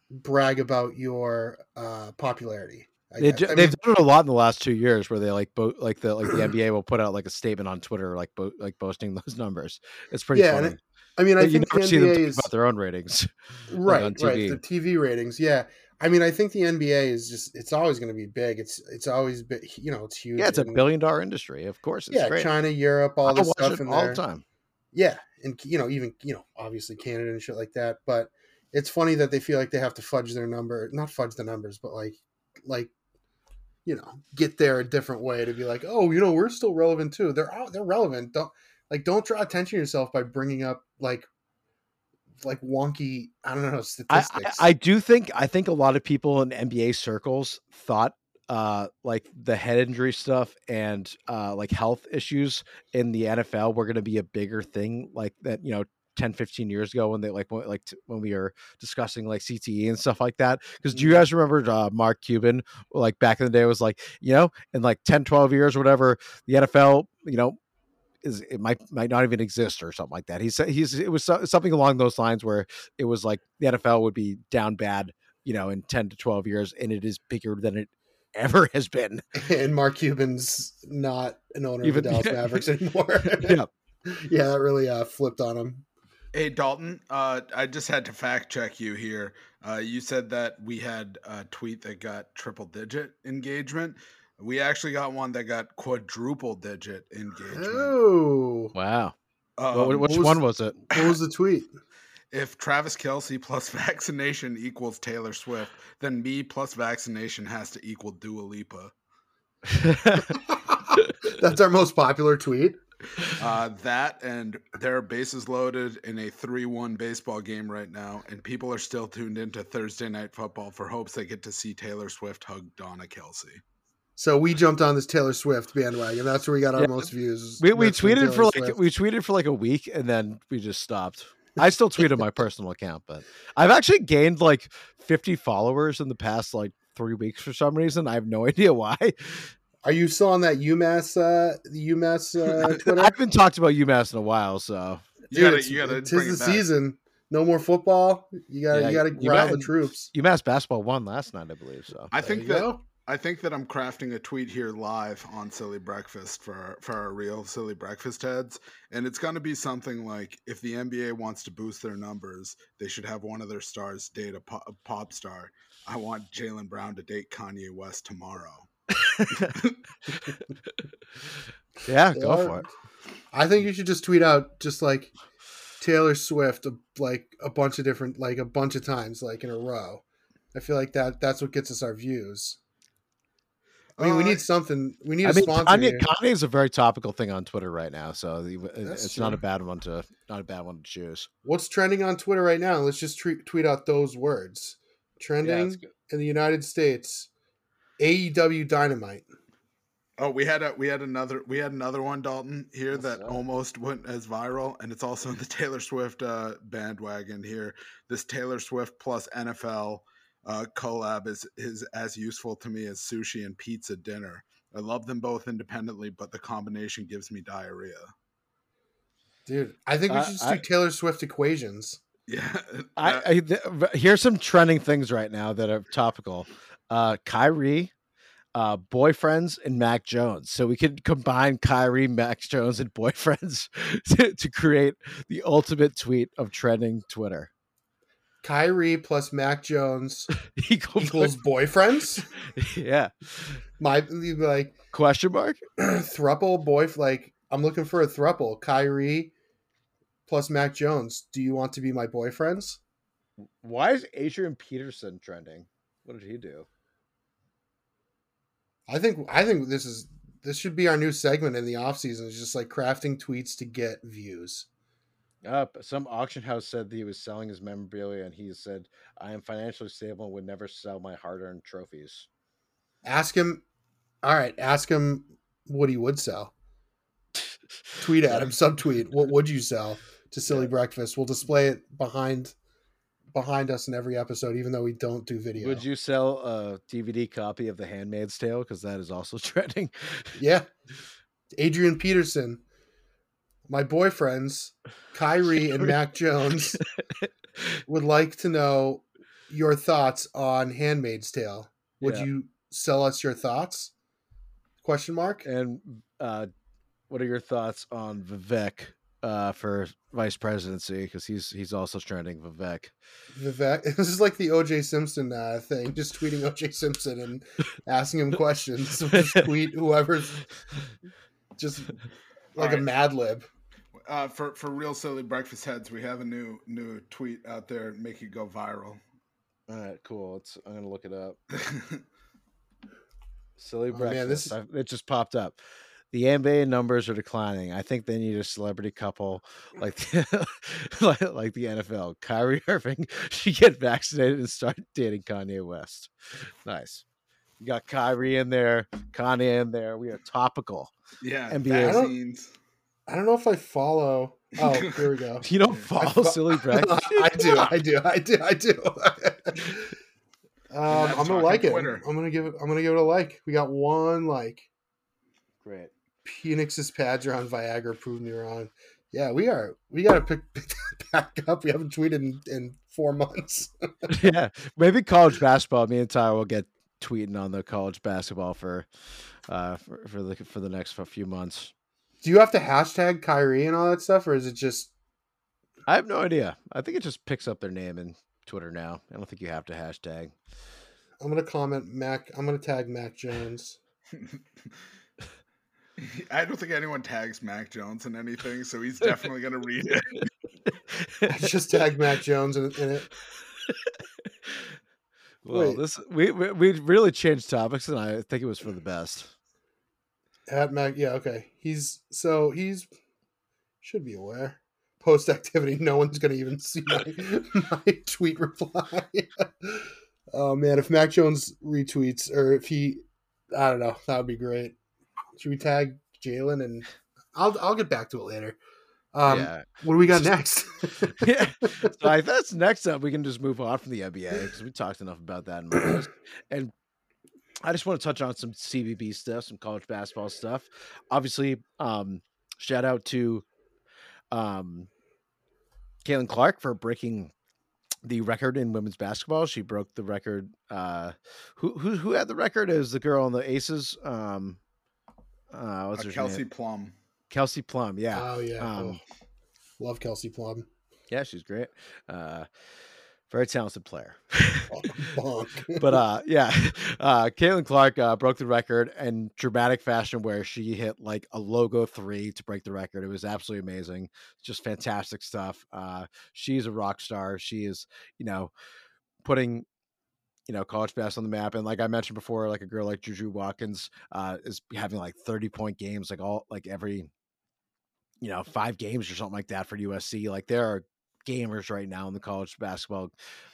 brag about your uh popularity they, have I mean, done it a lot in the last two years, where they like bo- like the like the NBA will put out like a statement on Twitter, like bo- like boasting <laughs> those numbers. It's pretty yeah, funny. It, I mean, I you think never see them is... about their own ratings, right? <laughs> like right, the TV ratings. Yeah, I mean, I think the NBA is just it's always going to be big. It's it's always been you know it's huge. Yeah, it's a billion dollar industry. Of course, yeah, great. China, Europe, all this stuff in all there. the time. Yeah, and you know even you know obviously Canada and shit like that, but it's funny that they feel like they have to fudge their number, not fudge the numbers, but like like you know get there a different way to be like oh you know we're still relevant too. They're out they're relevant. Don't like don't draw attention to yourself by bringing up like like wonky i don't know statistics I, I, I do think i think a lot of people in nba circles thought uh like the head injury stuff and uh like health issues in the nfl were going to be a bigger thing like that you know 10 15 years ago when they like when, like t- when we were discussing like CTE and stuff like that because do you mm-hmm. guys remember uh, Mark Cuban like back in the day was like you know in like 10 12 years or whatever the NFL you know is it might might not even exist or something like that. He said he's it was something along those lines where it was like the NFL would be down bad, you know, in 10 to 12 years and it is bigger than it <laughs> ever has been. And Mark Cuban's not an owner even, of the Dallas. <laughs> Mavericks anymore. yeah. <laughs> yeah, that really uh, flipped on him. Hey Dalton, uh, I just had to fact check you here. Uh, you said that we had a tweet that got triple digit engagement. We actually got one that got quadruple digit engagement. Oh, wow! Um, well, which was, one was it? What was the tweet? <laughs> If Travis Kelce plus <laughs> vaccination equals Taylor Swift, then me plus vaccination has to equal Dua Lipa. <laughs> That's our most popular tweet. <laughs> Uh, that and there are bases loaded in a 3 1 baseball game right now, and people are still tuned into Thursday Night Football for hopes they get to see Taylor Swift hug Donna Kelce. So we jumped on this Taylor Swift bandwagon. That's where we got our Yeah. most views. We, we tweeted for like Swift. we tweeted for like a week and then we just stopped. I still tweet on my <laughs> personal account, but I've actually gained like 50 followers in the past like three weeks for some reason. I have no <laughs> idea why. Are you still on that UMass uh the UMass uh <laughs> Twitter? I've been talked about UMass in a while, so You Dude, gotta, it's, you gotta it's the back. season. No more football. You gotta Yeah, you gotta you rile the troops. UMass basketball won last night, I believe. So I There think that go. I think that I'm crafting a tweet here live on Silly Breakfast for our, for our real Silly Breakfast heads, and it's going to be something like if the NBA wants to boost their numbers, they should have one of their stars date a pop, a pop star. I want Jaylen Brown to date Kanye West tomorrow. Yeah, <laughs> go Yeah. for it. I think you should just tweet out just like Taylor Swift like a bunch of different like a bunch of times like in a row. I feel like that that's what gets us our views. I mean, we Uh, need something. We need a I mean, sponsor. Kanye. Kanye is a very topical thing on Twitter right now, so That's it's not a bad one to not a bad one to choose. What's trending on Twitter right now? Let's just tweet, tweet out those words. Trending in the United States, AEW Dynamite. Oh, we had a we had another we had another one, Dalton, here What's that that? almost went as viral, and it's also in the Taylor Swift uh, bandwagon here. This Taylor Swift plus NFL uh, collab is is as useful to me as sushi and pizza dinner. I love them both independently, but the combination gives me diarrhea. Dude, I think we I- should just I- do Taylor Swift equations. Yeah, I, I th- here's some trending things right now that are topical. Uh, Kyrie, uh, boyfriends, and Mac Jones. So we could combine Kyrie, Mac Jones, and boyfriends <laughs> to, to create the ultimate tweet of trending Twitter. Kyrie plus Mac Jones Equal <laughs> equals boyfriends. <laughs> yeah. My like Question mark? <clears throat> thruple boy like I'm looking for a thruple. Kyrie plus Mac Jones. Do you want to be my boyfriends? Why is Adrian Peterson trending? What did he do? I think I think this is this should be our new segment in the off season. It's just like crafting tweets to get views. Uh, some auction house said that he was selling his memorabilia, and he said, "I am financially stable and would never sell my hard-earned trophies." Ask him. All right, ask him what he would sell. Tweet at him. <laughs> Subtweet. What would you sell to Silly Yeah. Breakfast? We'll display it behind behind us in every episode, even though we don't do video. Would you sell a DVD copy of The Handmaid's Tale? Because that is also <laughs> trending. Yeah. Adrian Peterson, my boyfriends, Kyrie <laughs> and Mac Jones, <laughs> would like to know your thoughts on Handmaid's Tale. Would Yeah. you sell us your thoughts? Question mark. and uh, what are your thoughts on Vivek uh, for vice presidency? Because he's he's also trending. Vivek. Vivek. <laughs> This is like the OJ Simpson uh, thing, just tweeting OJ Simpson and asking him questions. So <laughs> just tweet whoever's just like a Alright. Mad Lib. uh, for for real silly breakfast heads, we have a new new tweet out there. Make it go viral. All right, cool. It's, I'm gonna look it up. <laughs> Silly Oh, man, breakfast. this- I- it just popped up. The NBA numbers are declining. I think they need a celebrity couple like <laughs> <laughs> like, like the NFL. Kyrie <laughs> Irving should get vaccinated and start dating Kanye West. Nice. You got Kyrie in there, Kanye in there. We are topical. yeah, NBA. I don't- I don't know if I follow. Oh, here we go. You don't follow fo- silly breakfast. I do, I do, I do, I do. um, that's I'm gonna talking like it. I'm gonna give it. I'm gonna give it a like. We got one like. Great. Phoenix's pads are on Viagra. Prove me wrong. Yeah, we are. We gotta pick, <laughs> pick that back up. We haven't tweeted in, in four months. <laughs> yeah, maybe college basketball. Me and Ty will get tweeting on the college basketball for, uh, for, for the for the next few months. Do you have to hashtag Kyrie and all that stuff, or is it just I have no idea. I think it just picks up their name in Twitter now. I don't think you have to hashtag. I'm gonna comment Mac. I'm gonna tag Mac Jones. <laughs> <laughs> I don't think anyone tags Mac Jones in anything, so he's definitely gonna read it. I just tagged Mac Jones in, in it. <laughs> well, Wait. this we, we we really changed topics, and I think it was for the best. At Mac, yeah, okay. He's so he's should be aware. Post activity, no one's gonna even see my, <laughs> my tweet reply. oh man, if Mac Jones retweets or if he, I don't know, that would be great. Should we tag Jaylen and I'll I'll get back to it later. Um, yeah. What do we got <laughs> next? <laughs> yeah. So I that's next up. We can just move on from the NBA because we talked enough about that in my. And I just want to touch on some CBB stuff, some college basketball stuff. Obviously, um, shout out to um, Caitlin Clark for breaking the record in women's basketball. She broke the record. Uh, who who who had the record? Is the girl on the Aces? Um, uh, what's Uh, her Kelsey name? Plum. Kelsey Plum. Yeah. Oh yeah, Um, oh, love Kelsey Plum. Yeah, she's great. Uh, very talented player. <laughs> But uh, yeah, <laughs> uh, Caitlin Clark uh, broke the record in dramatic fashion, where she hit like a logo three to break the record. It was absolutely amazing. Just fantastic stuff. Uh, she's a rock star. She is, you know, putting you know college basketball on the map and like i mentioned before like a girl like juju watkins uh is having like 30 point games like all like every you know five games or something like that for usc like there are gamers right now in the college basketball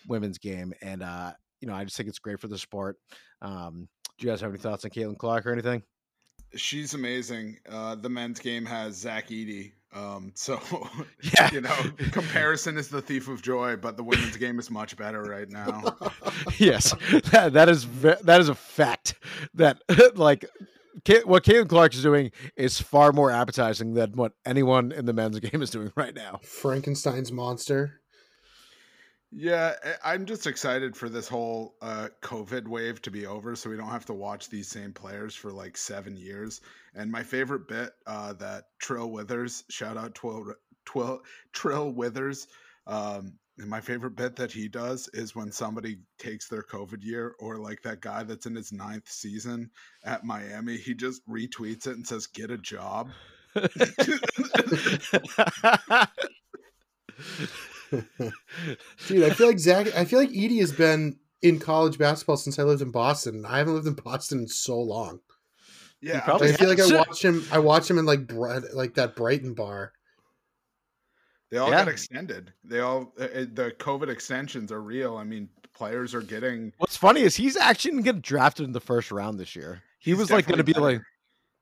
women's game and uh you know i just think it's great for the sport um do you guys have any thoughts on caitlin clark or anything She's amazing. Uh, the men's game has Zach Edey. Um, so <laughs> yeah you know, <laughs> comparison is the thief of joy, but the women's game is much better right now. <laughs> yes that, that is ve- that is a fact that like Ca- what Caitlin Clark is doing is far more appetizing than what anyone in the men's game is doing right now. Frankenstein's monster. Yeah, I- I'm just excited for this whole uh, COVID wave to be over, so we don't have to watch these same players for like seven years. And my favorite bit uh, that Trill Withers, shout out Twill, Twill, Trill Withers, um, and my favorite bit that he does is when somebody takes their COVID year, or like that guy that's in his ninth season at Miami, he just retweets it and says, "Get a job." <laughs> <laughs> <laughs> <laughs> Dude, I feel like Zach. I feel like Edey has been in college basketball since I lived in Boston. I haven't lived in Boston in so long. Yeah, probably I feel like I has. watched him. I watched him in like like that Brighton bar. They all Yeah. got extended. They all uh, uh, the COVID extensions are real. I mean, players are getting. What's funny is he's actually going to get drafted in the first round this year. He He's was like going to be definitely like,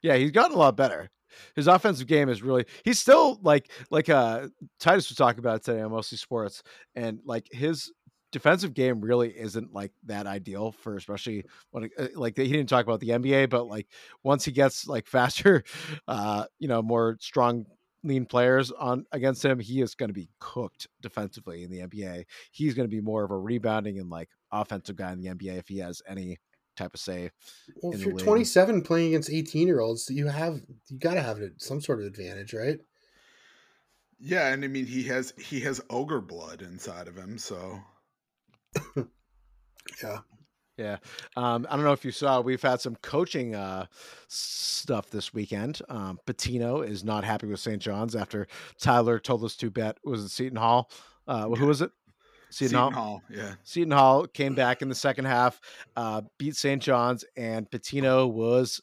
yeah, he's gotten a lot better. His offensive game is really he's still like like uh Titus was talking about today on mostly sports and like his defensive game really isn't like that ideal for especially when uh, like he didn't talk about the NBA but like once he gets like <laughs> faster uh you know more strong lean players on against him he is going to be cooked defensively in the NBA he's going to be more of a rebounding and like offensive guy in the NBA if he has any type of say Well, if you're league. 27 playing against 18 year olds, you have you got to have some sort of advantage, right? Yeah, and I mean he has he has ogre blood inside of him, so <laughs> Yeah. Yeah. Um, I don't know if you saw, we've had some coaching uh, stuff this weekend. Um, Pitino is not happy with St. John's after Tyler told us to bet, was it Seton Hall? Uh, who was it? Seton, Seton Hall. Hall, yeah. Seton Hall came back in the second half, uh, beat St. John's, and Pitino was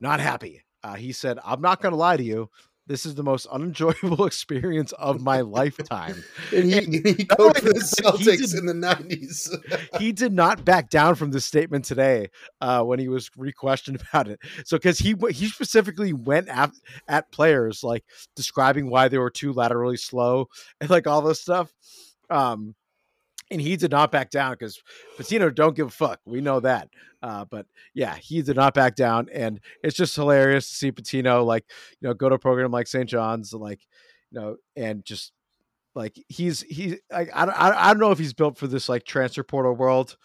not happy. Uh, he said, I'm not going to lie to you. This is the most unenjoyable <laughs> experience of my lifetime. <laughs> And he, And he coached the Celtics did- in the 90s. <laughs> he did not back down from this statement today uh, when he was re-questioned about it. So because he he specifically went at, at players like describing why they were too laterally slow and like all this stuff. Um, and he did not back down because Pitino don't give a fuck. We know that. Uh, but yeah, he did not back down, and it's just hilarious to see Pitino like you know go to a program like St. John's, like you know, and just like he's he I, I don't I I don't know if he's built for this like transfer portal world.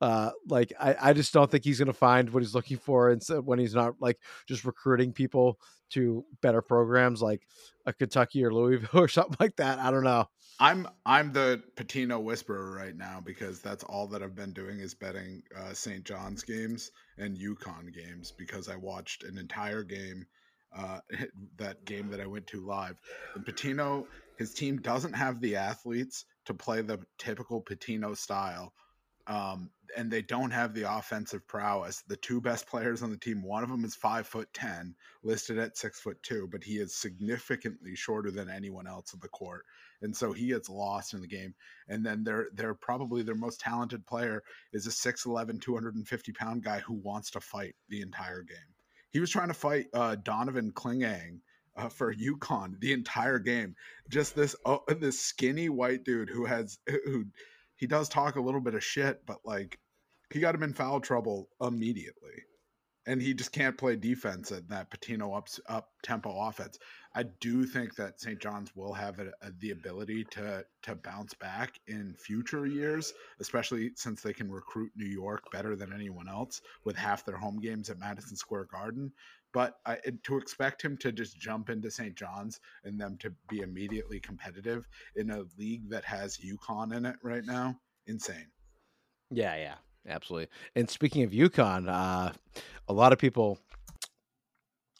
Uh, like I, I just don't think he's gonna find what he's looking for, and so when he's not like just recruiting people to better programs like a Kentucky or Louisville <laughs> or something like that. I don't know. I'm I'm the Pitino whisperer right now because that's all that I've been doing is betting uh, St. John's games and UConn games because I watched an entire game, uh, <laughs> that game that I went to live. And Pitino, his team doesn't have the athletes to play the typical Pitino style. Um, and they don't have the offensive prowess. The two best players on the team, one of them is five foot ten, listed at six foot two, but he is significantly shorter than anyone else on the court, and so he gets lost in the game. And then they're they're probably their most talented player is a 6'11", 250 pound guy who wants to fight the entire game. He was trying to fight uh, Donovan Clingan. uh, for UConn the entire game. Just this oh, this skinny white dude who has who he does talk a little bit of shit, but like he got him in foul trouble immediately. And he just can't play defense at that Pitino up up tempo offense. I do think that St. John's will have a, a, the ability to to bounce back in future years, especially since they can recruit New York better than anyone else with half their home games at Madison Square Garden. But I, to expect him to just jump into St. John's and them to be immediately competitive in a league that has UConn in it right now, insane. Yeah, yeah, absolutely. And speaking of UConn, uh, a lot of people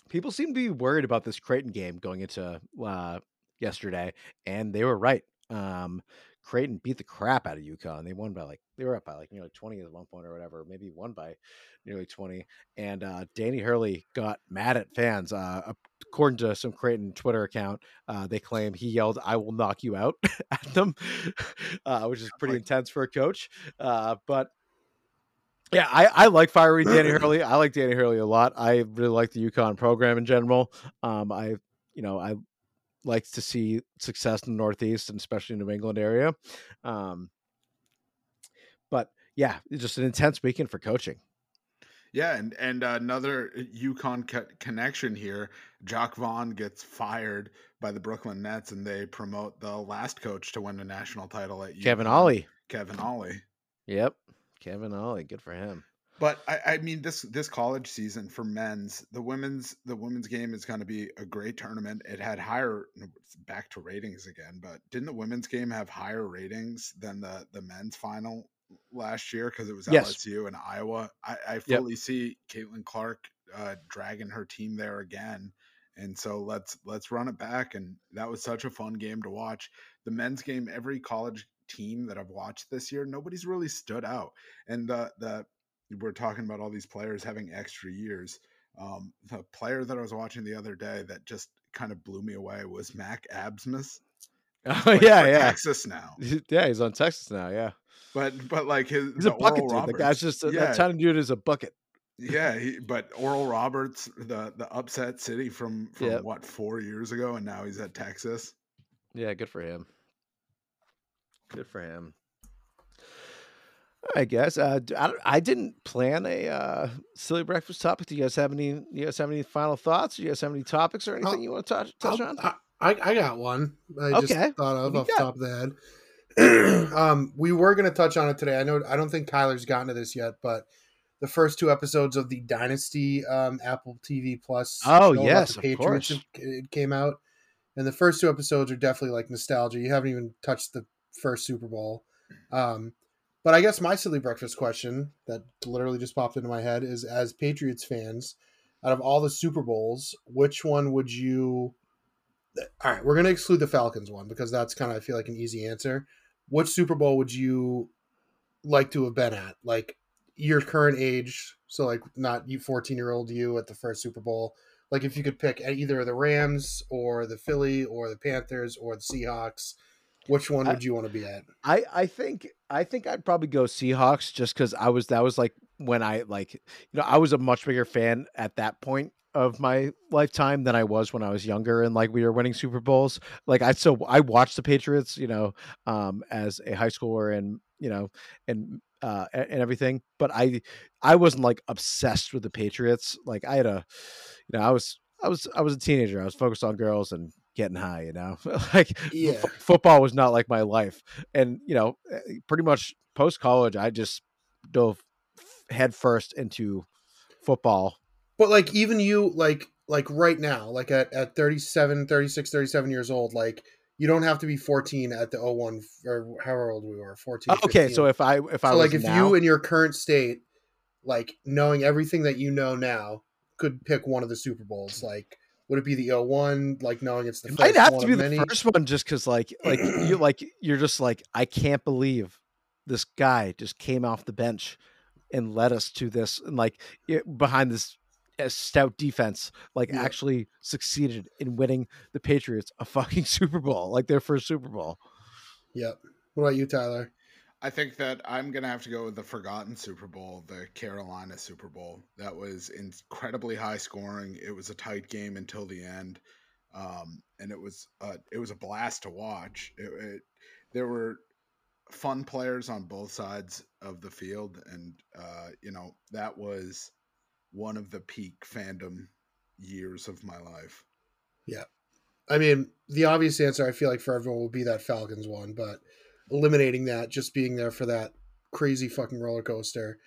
people seem to be worried about this Creighton game going into uh, yesterday, and they were right. Um, Creighton beat the crap out of UConn. They won by like they were up by like nearly twenty at one point or whatever, maybe won by nearly twenty. And uh, Danny Hurley got mad at fans. Uh, according to some Creighton Twitter account, uh, they claim he yelled, "I will knock you out" <laughs> at them, <laughs> uh, which is pretty intense for a coach. Uh, but yeah, I, I like fiery Danny Hurley. I like Danny Hurley a lot. I really like the UConn program in general. Um, I you know I likes to see success in the Northeast and especially New England area. Um, but yeah, it's just an intense weekend for coaching. Yeah, and and another UConn co- connection here. Jacque Vaughn gets fired by the Brooklyn Nets, and they promote the last coach to win a national title at UConn. Kevin Ollie. Kevin Ollie. Yep, Kevin Ollie. Good for him. But I, I mean this this college season for men's the women's the women's game is going to be a great tournament. It had higher back to ratings again, but didn't the women's game have higher ratings than the the men's final last year because it was yes. LSU and Iowa? I, I fully yep. see Caitlin Clark uh, dragging her team there again, and so let's let's run it back. And that was such a fun game to watch. The men's game, every college team that I've watched this year, nobody's really stood out, and the the we're talking about all these players having extra years. Um, the player that I was watching the other day that just kind of blew me away was Max Abmas. <laughs> Oh yeah, yeah. Texas now. Yeah, he's on Texas now. Yeah, but but like his he's a bucket dude. Roberts, the guy's just a, yeah. that tiny dude is a bucket. Yeah, he, but Oral Roberts, the the upset city from from yep. what four years ago, and now he's at Texas. Yeah, good for him. Good for him. I guess uh, I, I didn't plan a uh, silly breakfast topic. Do you guys have any? you guys have any final thoughts? Do you guys have any topics or anything I'll, you want to touch touch on? I, I got one. I okay. just thought of off the top of the head. <clears throat> um, we were going to touch on it today. I know I don't think Kyler's gotten to this yet, but the first two episodes of the Dynasty um, Apple TV Plus. Oh yes, of Patriots course. It came out, and the first two episodes are definitely like nostalgia. You haven't even touched the first Super Bowl. Um, but I guess my silly breakfast question that literally just popped into my head is as Patriots fans, out of all the Super Bowls, which one would you All right, we're going to exclude the Falcons one because that's kind of I feel like an easy answer. Which Super Bowl would you like to have been at? Like your current age, so like not you 14-year-old you at the first Super Bowl. Like if you could pick either the Rams or the Philly or the Panthers or the Seahawks, which one would you want to be at? I I think I think I'd probably go Seahawks just because I was that was like when I like you know I was a much bigger fan at that point of my lifetime than I was when I was younger and like we were winning Super Bowls. Like I so I watched the Patriots, you know, um, as a high schooler and you know and uh and everything, but I I wasn't like obsessed with the Patriots. Like I had a you know I was I was I was a teenager. I was focused on girls and getting high, you know, <laughs> like yeah. F- football was not like my life. And, you know, eh, pretty much post college, I just dove head first into football. But like, even you, like, like right now, like at, at 37, 36, 37 years old, like, you don't have to be 14 at the 01 or however old we were 14 okay 15. so if i if i so like if now... you in your current state like knowing everything that you know now could pick one of the super bowls like would it be the 01 like knowing it's the it might have to be the many? first one just because like like you <clears throat> like you're just like i can't believe this guy just came off the bench and led us to this, and like it, behind this uh, stout defense, like Yeah. actually succeeded in winning the Patriots a fucking <laughs> Super Bowl, like their first Super Bowl. Yep. What about you, Tyler? I think that I'm gonna have to go with the forgotten Super Bowl, the Carolina Super Bowl. That was incredibly high scoring. It was a tight game until the end, um, and it was uh, it was a blast to watch. It, it, there were fun players on both sides of the field, and uh, you know that was one of the peak fandom years of my life. Yeah. I mean, the obvious answer I feel like for everyone will be that Falcons one, but eliminating that, just being there for that crazy fucking roller coaster.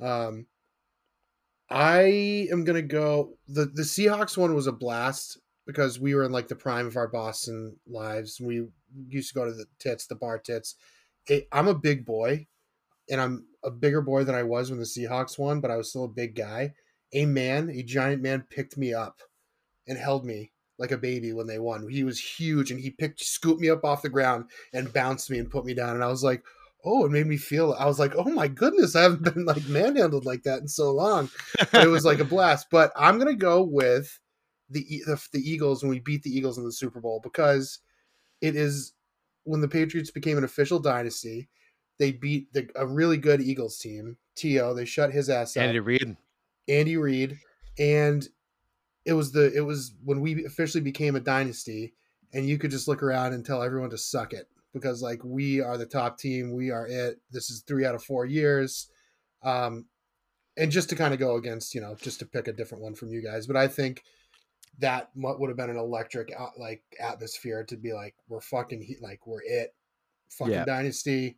Um, I am gonna go. the The Seahawks one was a blast because we were in like the prime of our Boston lives. We used to go to the tits, the bar tits. It, I'm a big boy, and I'm a bigger boy than I was when the Seahawks won, but I was still a big guy. A man, a giant man, picked me up and held me like a baby when they won. He was huge and he picked scooped me up off the ground and bounced me and put me down. And I was like, oh, it made me feel I was like, oh my goodness, I haven't <laughs> been like manhandled like that in so long. It was like a <laughs> blast. But I'm gonna go with the, the the Eagles when we beat the Eagles in the Super Bowl because it is when the Patriots became an official dynasty. They beat the, a really good Eagles team. To they shut his ass up. Andy Reid. Andy Reid, and it was the it was when we officially became a dynasty, and you could just look around and tell everyone to suck it because like we are the top team, we are it. This is three out of four years, um, and just to kind of go against you know just to pick a different one from you guys, but I think that would have been an electric uh, like atmosphere to be like we're fucking like we're it, fucking Yeah. dynasty.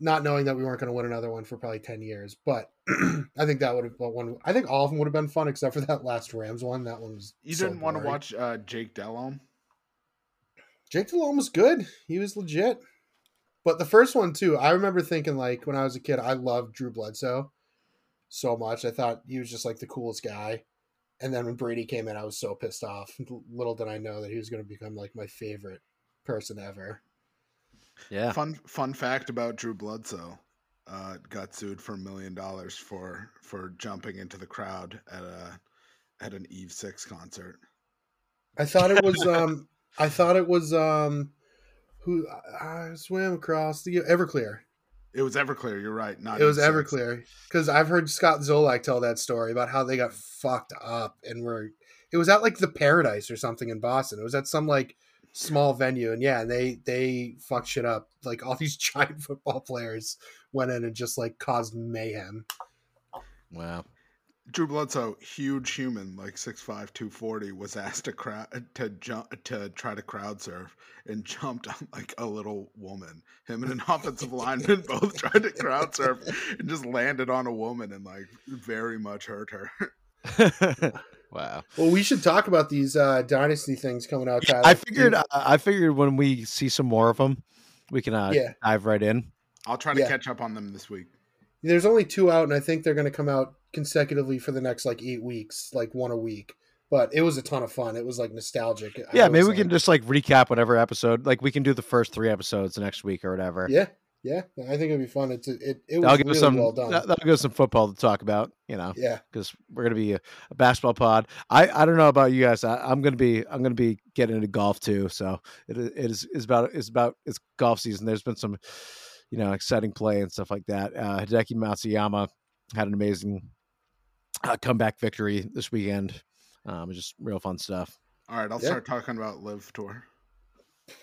Not knowing that we weren't going to win another one for probably ten years, but <clears throat> I think that would have one. I think all of them would have been fun except for that last Rams one. That one was. You so didn't want to watch uh, Jake Delhomme? Jake Delhomme was good. He was legit. But the first one too, I remember thinking like when I was a kid, I loved Drew Bledsoe so much. I thought he was just like the coolest guy. And then when Brady came in, I was so pissed off. Little did I know that he was going to become like my favorite person ever. Yeah. Fun fun fact about Drew Bledsoe. Uh, got sued for a million dollars for for jumping into the crowd at a at an Eve Six concert. I thought it was um I thought it was um who I I swam across the Everclear. It was Everclear. You're right. Not It was Eve Everclear because I've heard Scott Zolak tell that story about how they got fucked up and were. It was at like the Paradise or something in Boston. It was at some like small venue, and yeah, and they they fucked shit up. Like all these <laughs> giant football players went in and just like caused mayhem. Wow. Drew Bledsoe, huge human, like 6'5", 240, was asked to crowd to jump to try to crowd surf and <laughs> jumped on like a little woman. Him and an <laughs> offensive lineman both tried to crowd surf and just landed on a woman and like very much hurt her. Wow. Well, we should talk about these uh dynasty things coming out. Tyler. I figured I I figured when we see some more of them, we can uh, Yeah. dive right in. I'll try to Yeah. catch up on them this week. there's only two out, and I think they're going to come out consecutively for the next like eight weeks, like one a week. But it was a ton of fun. It was like nostalgic. Yeah, maybe we like- can just like recap whatever episode. Like we can do the first three episodes next week or whatever. Yeah, yeah. I think it'd be fun. It's it. It was That'll give really some. well done. that- That'll give us some football to talk about. You know, yeah, because we're gonna be a, a basketball pod. I I don't know about you guys. I, I'm gonna be I'm gonna be getting into golf too. So it is it is is about it's about it's golf season. There's been some, you know, exciting play and stuff like that. Uh, Hideki Matsuyama had an amazing uh, comeback victory this weekend. Um, just real fun stuff. All right, I'll Yeah. start talking about LIV Tour.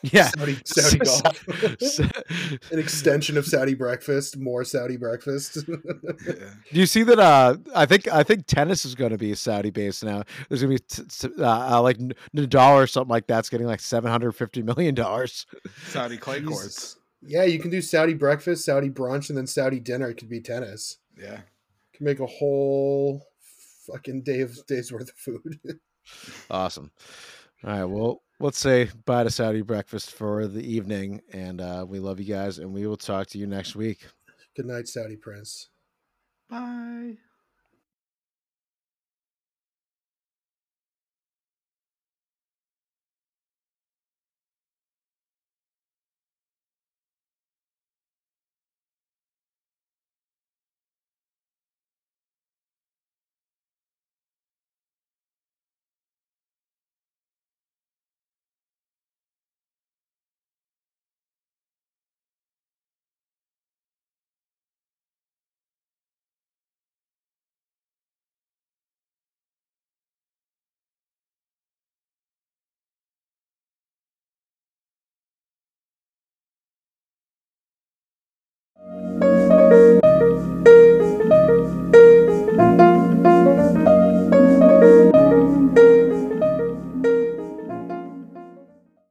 Yeah. Saudi, <laughs> Saudi golf. <laughs> An extension of Saudi breakfast, more Saudi breakfast. Yeah. <laughs> Do you see that? Uh, I think I think tennis is going to be Saudi based now. There's going to be t- t- uh, uh, like N- Nadal or something like that's getting like seven hundred fifty million dollars. Saudi clay Jesus. courts. yeah, you can do Saudi breakfast, Saudi brunch, and then Saudi dinner. It could be tennis. Yeah. can make a whole fucking day of days worth of food. Awesome. All right. Well, let's say bye to Saudi breakfast for the evening, and uh, we love you guys, and we will talk to you next week. Good night, Saudi prince. Bye.